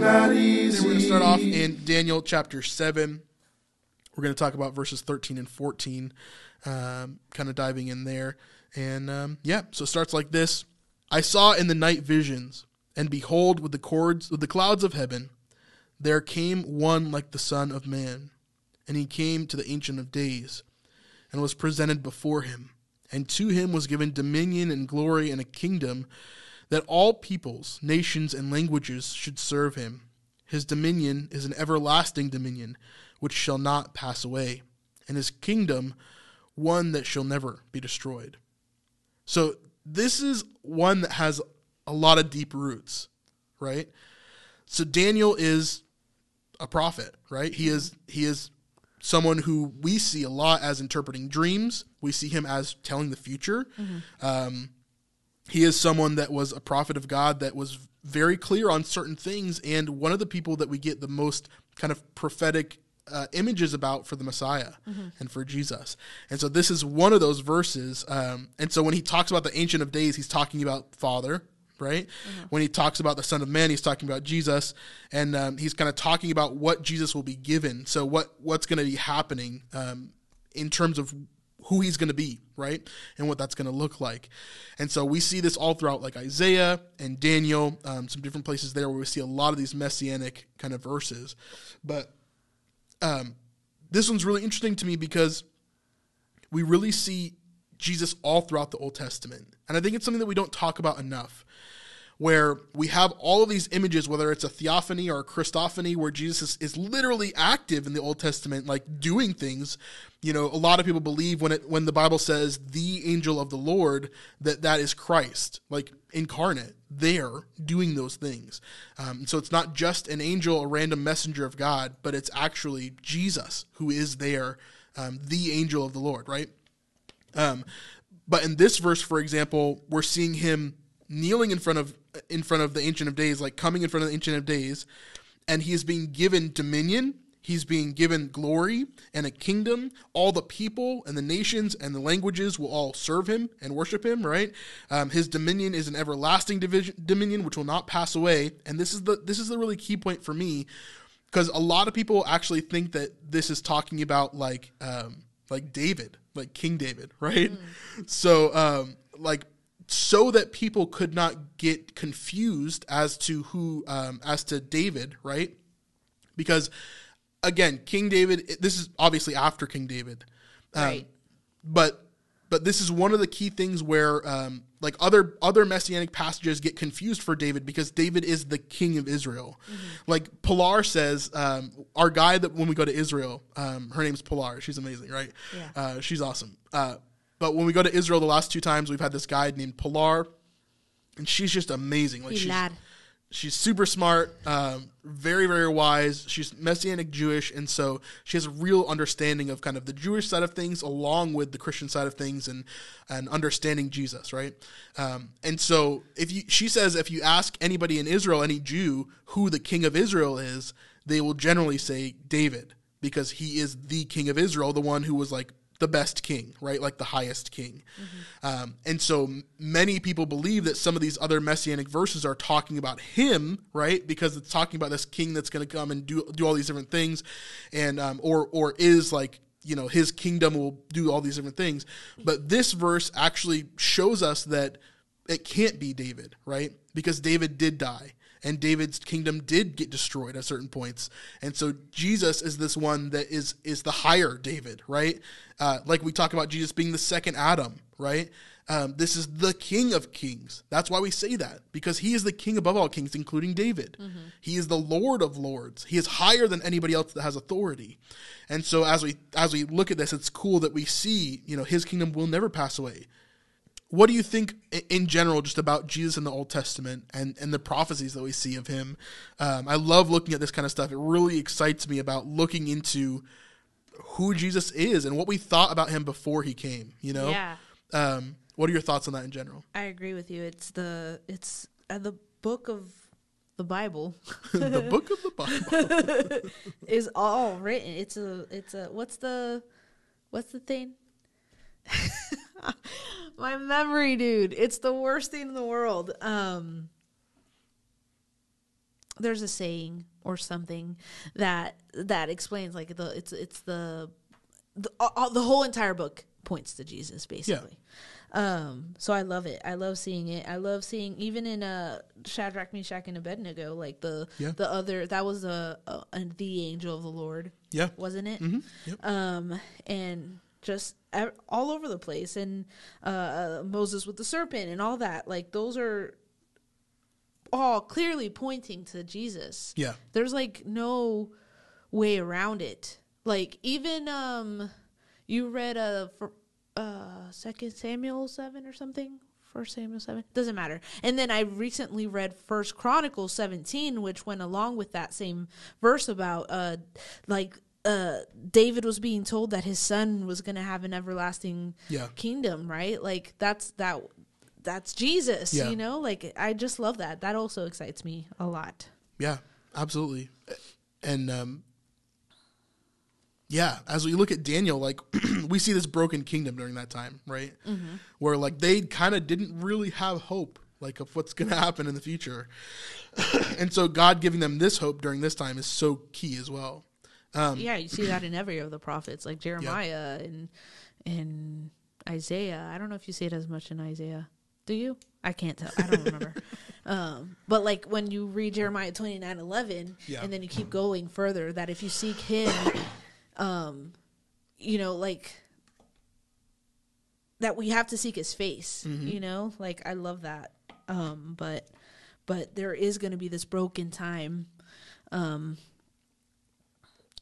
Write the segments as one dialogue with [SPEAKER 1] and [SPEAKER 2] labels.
[SPEAKER 1] not easy.
[SPEAKER 2] we're going to start off in Daniel chapter 7. We're going to talk about verses 13 and 14, um, kind of diving in there. And um, yeah, so it starts like this I saw in the night visions, and behold, with the cords, with the clouds of heaven, there came one like the Son of Man. And he came to the Ancient of Days, and was presented before him. And to him was given dominion and glory and a kingdom that all peoples, nations, and languages should serve him. His dominion is an everlasting dominion which shall not pass away, and his kingdom one that shall never be destroyed. So, this is one that has a lot of deep roots, right? So, Daniel is a prophet, right? He is he is someone who we see a lot as interpreting dreams. We see him as telling the future. Um, he is someone that was a prophet of God that was very clear on certain things, and one of the people that we get the most kind of prophetic uh, images about for the Messiah and for Jesus. And so this is one of those verses. Um, and so when he talks about the Ancient of Days, he's talking about Father. Right when he talks about the Son of Man, he's talking about Jesus, and um, he's kind of talking about what Jesus will be given. So what what's going to be happening um, in terms of who he's going to be, right? And what that's going to look like. And so we see this all throughout, like Isaiah and Daniel, um, some different places there where we see a lot of these messianic kind of verses. But um, this one's really interesting to me because we really see Jesus all throughout the Old Testament. And I think it's something that we don't talk about enough where we have all of these images, whether it's a theophany or a Christophany, where Jesus is, literally active in the Old Testament, like doing things. You know, a lot of people believe when it when the Bible says the angel of the Lord that that is Christ, like incarnate, there doing those things. Um, so it's not just an angel, a random messenger of God, but it's actually Jesus who is there, um, the angel of the Lord, right? Um, but in this verse, for example, we're seeing him kneeling in front of in front of the Ancient of Days, like coming in front of the Ancient of Days, and he is being given dominion. He's being given glory and a kingdom. All the people and the nations and the languages will all serve him and worship him. Right? Um, his dominion is an everlasting division, dominion which will not pass away. And this is the this is the really key point for me, because a lot of people actually think that this is talking about like um, like David, like King David, right? So um, like so that people could not get confused as to who um, as to David, right? Because again, King David. This is obviously after King David, um,
[SPEAKER 3] Right.
[SPEAKER 2] but but this is one of the key things where um, like other other messianic passages get confused for David because David is the king of Israel. Like Pilar says, um, our guide that when we go to Israel, um, her name's Pilar. She's amazing, right?
[SPEAKER 3] Yeah.
[SPEAKER 2] Uh, she's awesome. Uh, but when we go to Israel the last two times, we've had this guide named Pilar, and she's just amazing. Like she's, she's super smart, um, very very wise. She's messianic Jewish, and so she has a real understanding of kind of the Jewish side of things, along with the Christian side of things, and and understanding Jesus, right? Um, and so if you, she says, if you ask anybody in Israel, any Jew, who the king of Israel is, they will generally say David because he is the king of Israel, the one who was like the best king, right? Like the highest king. Um, and so many people believe that some of these other messianic verses are talking about him, right? Because it's talking about this king that's going to come and do do all these different things, and um, or or is like you know his kingdom will do all these different things. But this verse actually shows us that it can't be David, right? Because David did die and David's kingdom did get destroyed at certain points. And so Jesus is this one that is is the higher David, right? Uh, like we talk about Jesus being the second Adam, right? Um, this is the King of Kings. That's why we say that because he is the King above all kings, including David. He is the Lord of lords. He is higher than anybody else that has authority. And so as we as we look at this, it's cool that we see, you know, his kingdom will never pass away what do you think in general just about Jesus in the Old Testament and, and the prophecies that we see of him? Um, I love looking at this kind of stuff. It really excites me about looking into who Jesus is and what we thought about him before he came. You know,
[SPEAKER 3] Yeah.
[SPEAKER 2] um, what are your thoughts on that in general?
[SPEAKER 3] I agree with you. It's the it's uh, the book of the Bible
[SPEAKER 2] the book of the Bible.
[SPEAKER 3] is all written. It's a it's a what's the what's the thing? My memory, dude. It's the worst thing in the world. Um there's a saying or something that that explains like the it's it's the the, all, the whole entire book points to Jesus basically. Um, so I love it. I love seeing it. I love seeing even in uh Shadrach, Meshach, and Abednego, like the
[SPEAKER 2] Yeah.
[SPEAKER 3] the other that was a, a, a the angel of the Lord,
[SPEAKER 2] Yeah.
[SPEAKER 3] wasn't it?
[SPEAKER 2] Mm-hmm. Yep.
[SPEAKER 3] um, and just all over the place, and uh, Moses with the serpent and all that. Like those are all clearly pointing to Jesus.
[SPEAKER 2] Yeah.
[SPEAKER 3] There's like no way around it. Like even um, you read a for, uh, Second Samuel seven or something. First Samuel seven doesn't matter. And then I recently read First Chronicles seventeen, which went along with that same verse about uh, like uh, David was being told that his son was going to have an everlasting
[SPEAKER 2] Yeah.
[SPEAKER 3] kingdom, right? Like that's that that's Jesus,
[SPEAKER 2] Yeah.
[SPEAKER 3] you know? Like I just love that. That also excites me a lot.
[SPEAKER 2] Yeah, absolutely. And um yeah, as we look at Daniel, like we see this broken kingdom during that time, right? Where like they kind of didn't really have hope, like of what's going to happen in the future, and so God giving them this hope during this time is so key as well. Um,
[SPEAKER 3] yeah, you see that in every of the prophets, like Jeremiah and and Isaiah. I don't know if you see it as much in Isaiah. Do you? I can't tell. I don't remember. um, but like when you read Jeremiah twenty nine eleven,
[SPEAKER 2] Yeah.
[SPEAKER 3] and then you keep going further, that if you seek Him, um, you know, like that we have to seek His face. You know, like I love that. Um, but but there is going to be this broken time. Um,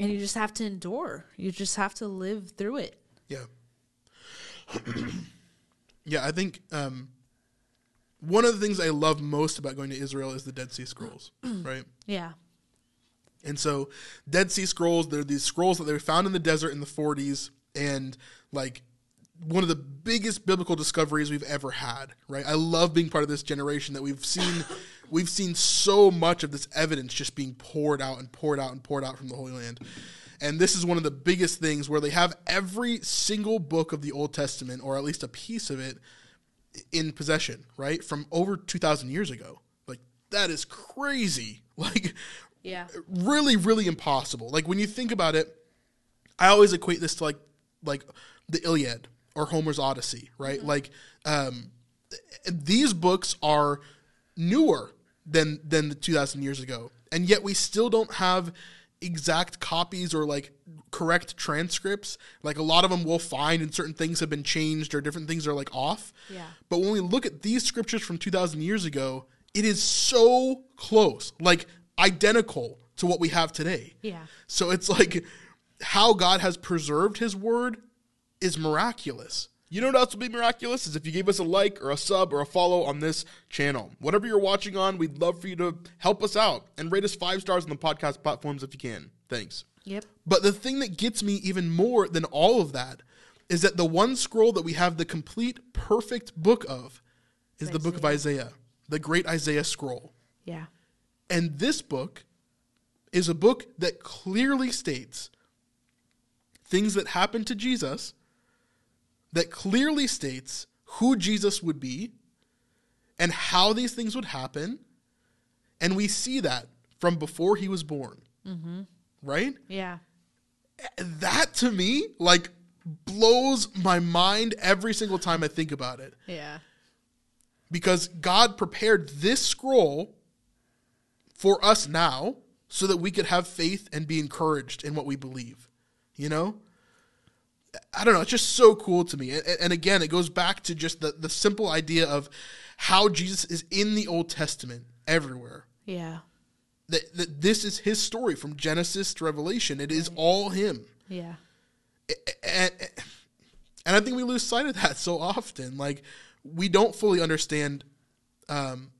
[SPEAKER 3] and you just have to endure. You just have to live through it.
[SPEAKER 2] Yeah. yeah, I think um, one of the things I love most about going to Israel is the Dead Sea Scrolls, right?
[SPEAKER 3] Yeah.
[SPEAKER 2] And so, Dead Sea Scrolls, they're these scrolls that they were found in the desert in the 40s, and like one of the biggest biblical discoveries we've ever had, right? I love being part of this generation that we've seen we've seen so much of this evidence just being poured out and poured out and poured out from the Holy Land. And this is one of the biggest things where they have every single book of the Old Testament, or at least a piece of it, in possession, right? From over 2,000 years ago. Like, that is crazy. Like,
[SPEAKER 3] Yeah.
[SPEAKER 2] really really impossible like when you think about it i always equate this to like like the iliad or homer's odyssey right like um th- these books are newer than than the 2000 years ago and yet we still don't have exact copies or like correct transcripts like a lot of them we'll find and certain things have been changed or different things are like off
[SPEAKER 3] Yeah.
[SPEAKER 2] but when we look at these scriptures from 2000 years ago it is so close like identical to what we have today
[SPEAKER 3] Yeah.
[SPEAKER 2] so it's like how God has preserved his word is miraculous. You know what else would be miraculous is if you gave us a like or a sub or a follow on this channel. Whatever you're watching on, we'd love for you to help us out and rate us five stars on the podcast platforms if you can. Thanks.
[SPEAKER 3] Yep.
[SPEAKER 2] But the thing that gets me even more than all of that is that the one scroll that we have the complete perfect book of is the book of Isaiah, the great Isaiah scroll.
[SPEAKER 3] Yeah.
[SPEAKER 2] And this book is a book that clearly states things that happened to Jesus, that clearly states who Jesus would be and how these things would happen. And we see that from before he was born. Mm-hmm. Right?
[SPEAKER 3] Yeah.
[SPEAKER 2] That to me, like, blows my mind every single time I think about it
[SPEAKER 3] Yeah.
[SPEAKER 2] because God prepared this scroll for us now so that we could have faith and be encouraged in what we believe. You know? I don't know. It's just so cool to me. And, and again, it goes back to just the, the simple idea of how Jesus is in the Old Testament everywhere.
[SPEAKER 3] Yeah.
[SPEAKER 2] That, that this is his story from Genesis to Revelation. It is all him
[SPEAKER 3] Yeah.
[SPEAKER 2] and, and I think we lose sight of that so often. Like we don't fully understand. Um,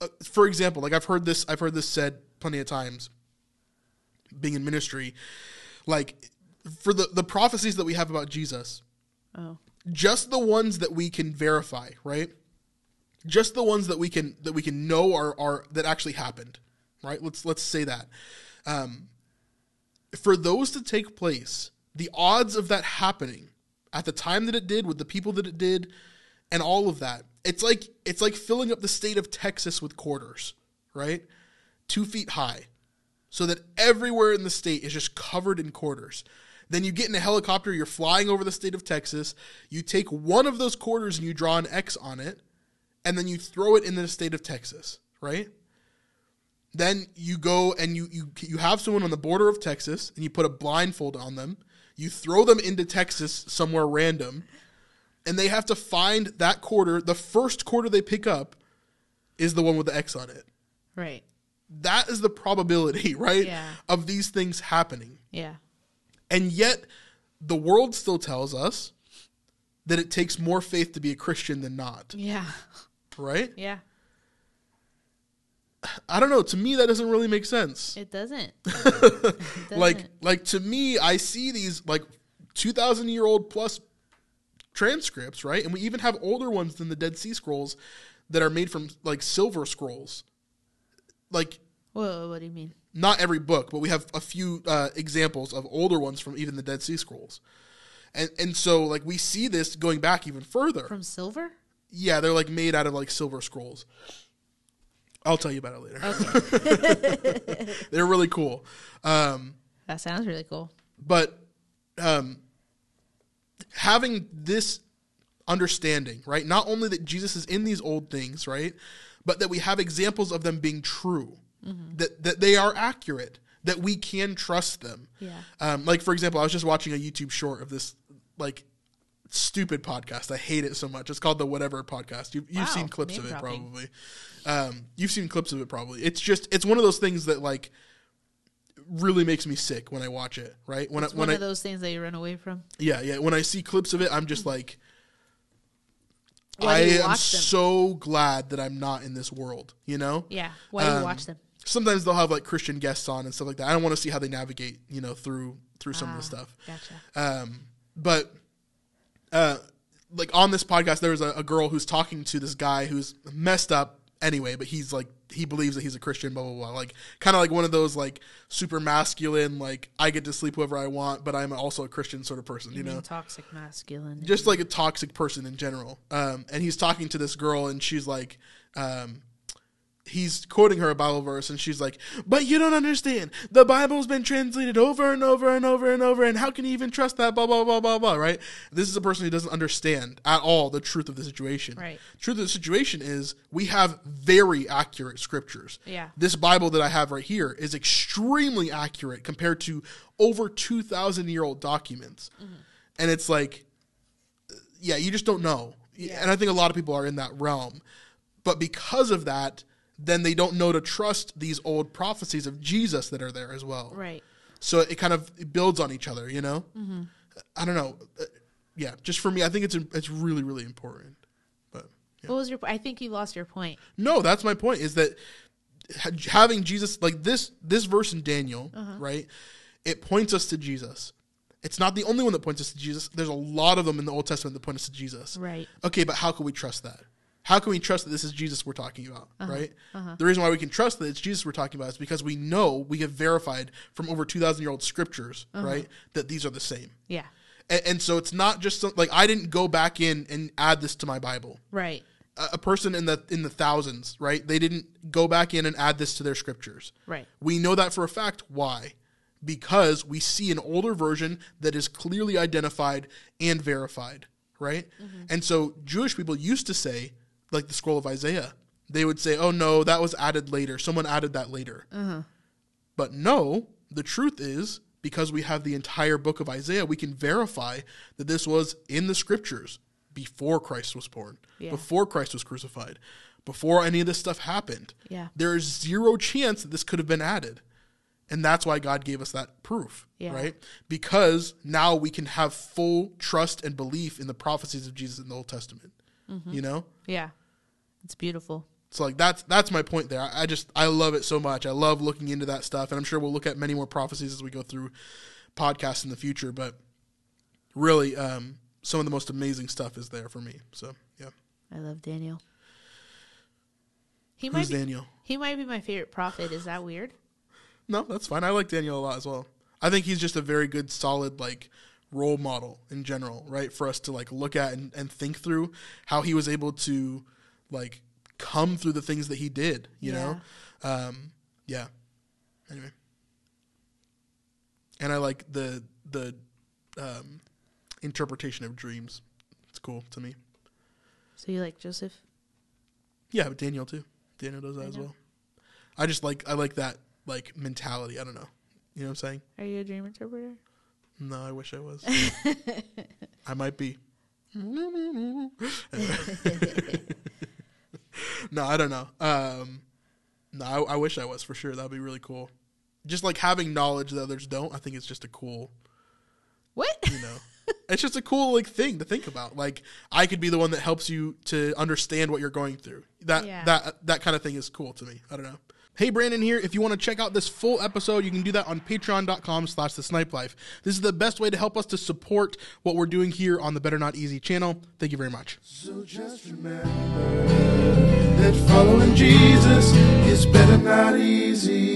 [SPEAKER 2] uh, for example, like I've heard this, I've heard this said plenty of times. Being in ministry, like for the the prophecies that we have about Jesus,
[SPEAKER 3] Oh.
[SPEAKER 2] just the ones that we can verify, right? Just the ones that we can that we can know are are that actually happened, right? Let's let's say that. Um, for those to take place, the odds of that happening at the time that it did, with the people that it did, and all of that, it's like it's like filling up the state of Texas with quarters, right? two feet high, so that everywhere in the state is just covered in quarters. Then you get in a helicopter, you're flying over the state of Texas. You take one of those quarters and you draw an X on it, and then you throw it in the state of Texas, right? Then you go and you you you have someone on the border of Texas and you put a blindfold on them. You throw them into Texas somewhere random, and they have to find that quarter. The first quarter they pick up is the one with the X on it.
[SPEAKER 3] Right.
[SPEAKER 2] That is the probability, right,
[SPEAKER 3] Yeah.
[SPEAKER 2] of these things happening.
[SPEAKER 3] Yeah.
[SPEAKER 2] And yet, the world still tells us that it takes more faith to be a Christian than not,
[SPEAKER 3] Yeah.
[SPEAKER 2] right?
[SPEAKER 3] Yeah.
[SPEAKER 2] I don't know. To me, that doesn't really make sense.
[SPEAKER 3] It doesn't. It
[SPEAKER 2] like,
[SPEAKER 3] doesn't.
[SPEAKER 2] like to me, I see these like two thousand year old plus transcripts, right? And we even have older ones than the Dead Sea Scrolls that are made from like silver scrolls. Like,
[SPEAKER 3] Whoa, what do you mean?
[SPEAKER 2] Not every book, but we have a few uh, examples of older ones from even the Dead Sea Scrolls. And and so like we see this going back even further.
[SPEAKER 3] From silver?
[SPEAKER 2] Yeah, they're like made out of like silver scrolls. I'll tell you about it later. they're really cool. Um,
[SPEAKER 3] That sounds really cool.
[SPEAKER 2] but um, having this understanding, right? Not only that Jesus is in these old things, right? But that we have examples of them being true, that that they are accurate, that we can trust them.
[SPEAKER 3] Yeah.
[SPEAKER 2] Um, like for example, I was just watching a YouTube short of this like stupid podcast. I hate it so much. It's called the Whatever Podcast. You've, you've
[SPEAKER 3] Wow,
[SPEAKER 2] seen clips of it
[SPEAKER 3] dropping.
[SPEAKER 2] probably. Um, you've seen clips of it probably. It's just it's one of those things that like really makes me sick when I watch it. Right when
[SPEAKER 3] It's
[SPEAKER 2] I when
[SPEAKER 3] one
[SPEAKER 2] I
[SPEAKER 3] of those things that you run away from.
[SPEAKER 2] yeah yeah when I see clips of it, I'm just like.
[SPEAKER 3] Why
[SPEAKER 2] I am
[SPEAKER 3] them?
[SPEAKER 2] so glad that I'm not in this world, you know?
[SPEAKER 3] Yeah. Why do you
[SPEAKER 2] Um,
[SPEAKER 3] watch them?
[SPEAKER 2] Sometimes they'll have like Christian guests on and stuff like that. I don't want to see how they navigate, you know, through through some of the
[SPEAKER 3] Ah,
[SPEAKER 2] stuff.
[SPEAKER 3] Gotcha.
[SPEAKER 2] Um, but uh, like on this podcast, there was a, a girl who's talking to this guy who's messed up anyway, but he's like he believes that he's a Christian, blah blah blah. Like kind of like one of those like super masculine, like I get to sleep whoever I want, but I'm also a Christian sort of person, you,
[SPEAKER 3] You
[SPEAKER 2] know
[SPEAKER 3] toxic masculine?
[SPEAKER 2] just like a toxic person in general. Um, and he's talking to this girl, and she's like, um, he's quoting her a Bible verse, and she's like, "But you don't understand. The Bible's been translated over and over and over and over, and how can you even trust that?" Blah blah blah blah blah. Right? This is a person who doesn't understand at all the truth of the situation.
[SPEAKER 3] Right.
[SPEAKER 2] Truth of the situation is we have very accurate scriptures.
[SPEAKER 3] Yeah.
[SPEAKER 2] This Bible that I have right here is extremely accurate compared to over two thousand year old documents, mm-hmm. and it's like yeah, you just don't know. And I think a lot of people are in that realm. But because of that, then they don't know to trust these old prophecies of Jesus that are there as well.
[SPEAKER 3] Right.
[SPEAKER 2] So it kind of it builds on each other, you know? I don't know. Uh, Yeah, just for me, I think it's it's really really important. But yeah.
[SPEAKER 3] What was your? I think you lost your point.
[SPEAKER 2] No, that's my point. Is that having Jesus like this this verse in Daniel,
[SPEAKER 3] Uh-huh.
[SPEAKER 2] right? It points us to Jesus. It's not the only one that points us to Jesus. There's a lot of them in the Old Testament that point us to Jesus.
[SPEAKER 3] Right.
[SPEAKER 2] Okay, but how can we trust that? How can we trust that this is Jesus we're talking about,
[SPEAKER 3] Uh-huh.
[SPEAKER 2] right? The reason why we can trust that it's Jesus we're talking about is because we know we have verified from over 2,000 year old scriptures,
[SPEAKER 3] Uh-huh.
[SPEAKER 2] right, that these are the same.
[SPEAKER 3] Yeah.
[SPEAKER 2] And, and so it's not just some, like I didn't go back in and add this to my Bible
[SPEAKER 3] Right.
[SPEAKER 2] a a person in the in the thousands, right? They didn't go back in and add this to their scriptures.
[SPEAKER 3] Right.
[SPEAKER 2] We know that for a fact. Why? Because we see an older version that is clearly identified and verified, right? And so Jewish people used to say, like the scroll of Isaiah, they would say, "Oh no, that was added later. Someone added that later." But no, the truth is because we have the entire book of Isaiah, we can verify that this was in the scriptures before Christ was born,
[SPEAKER 3] Yeah.
[SPEAKER 2] before Christ was crucified, before any of this stuff happened.
[SPEAKER 3] Yeah.
[SPEAKER 2] There is zero chance that this could have been added. And that's why God gave us that proof,
[SPEAKER 3] Yeah.
[SPEAKER 2] right? Because now we can have full trust and belief in the prophecies of Jesus in the Old Testament.
[SPEAKER 3] Mm-hmm.
[SPEAKER 2] You know?
[SPEAKER 3] Yeah. It's beautiful.
[SPEAKER 2] So like that's that's my point there. I, I just I love it so much. I love looking into that stuff, and I'm sure we'll look at many more prophecies as we go through podcasts in the future. But really, um, some of the most amazing stuff is there for me. So yeah,
[SPEAKER 3] I love Daniel. He might
[SPEAKER 2] who's
[SPEAKER 3] be,
[SPEAKER 2] Daniel?
[SPEAKER 3] he might be my favorite prophet. Is that weird?
[SPEAKER 2] No, that's fine. I like Daniel a lot as well. I think he's just a very good, solid like role model in general, right? For us to like look at and, and think through how he was able to like come through the things that he did. You know, um, Yeah. Anyway. And I like the the um, interpretation of dreams. It's cool to me.
[SPEAKER 3] So you like Joseph?
[SPEAKER 2] Yeah, but Daniel too. Daniel does that as
[SPEAKER 3] Daniel.
[SPEAKER 2] well. I just like I like that like mentality. I don't know. You know what I'm saying?
[SPEAKER 3] Are you a dream interpreter?
[SPEAKER 2] No, I wish I was. I might be. no, I don't know. Um, no, I, I wish I was for sure. That'd be really cool. Just like having knowledge that others don't. I think it's just a cool,
[SPEAKER 3] What?
[SPEAKER 2] you know, it's just a cool like thing to think about. Like I could be the one that helps you to understand what you're going through. That
[SPEAKER 3] Yeah.
[SPEAKER 2] that that kind of thing is cool to me. I don't know. Hey, Brandon here. If you want to check out this full episode, you can do that on patreon.com slash the snipe life. This is the best way to help us to support what we're doing here on the Better Not Easy channel. Thank you very much.
[SPEAKER 1] So just remember that following Jesus is better not easy.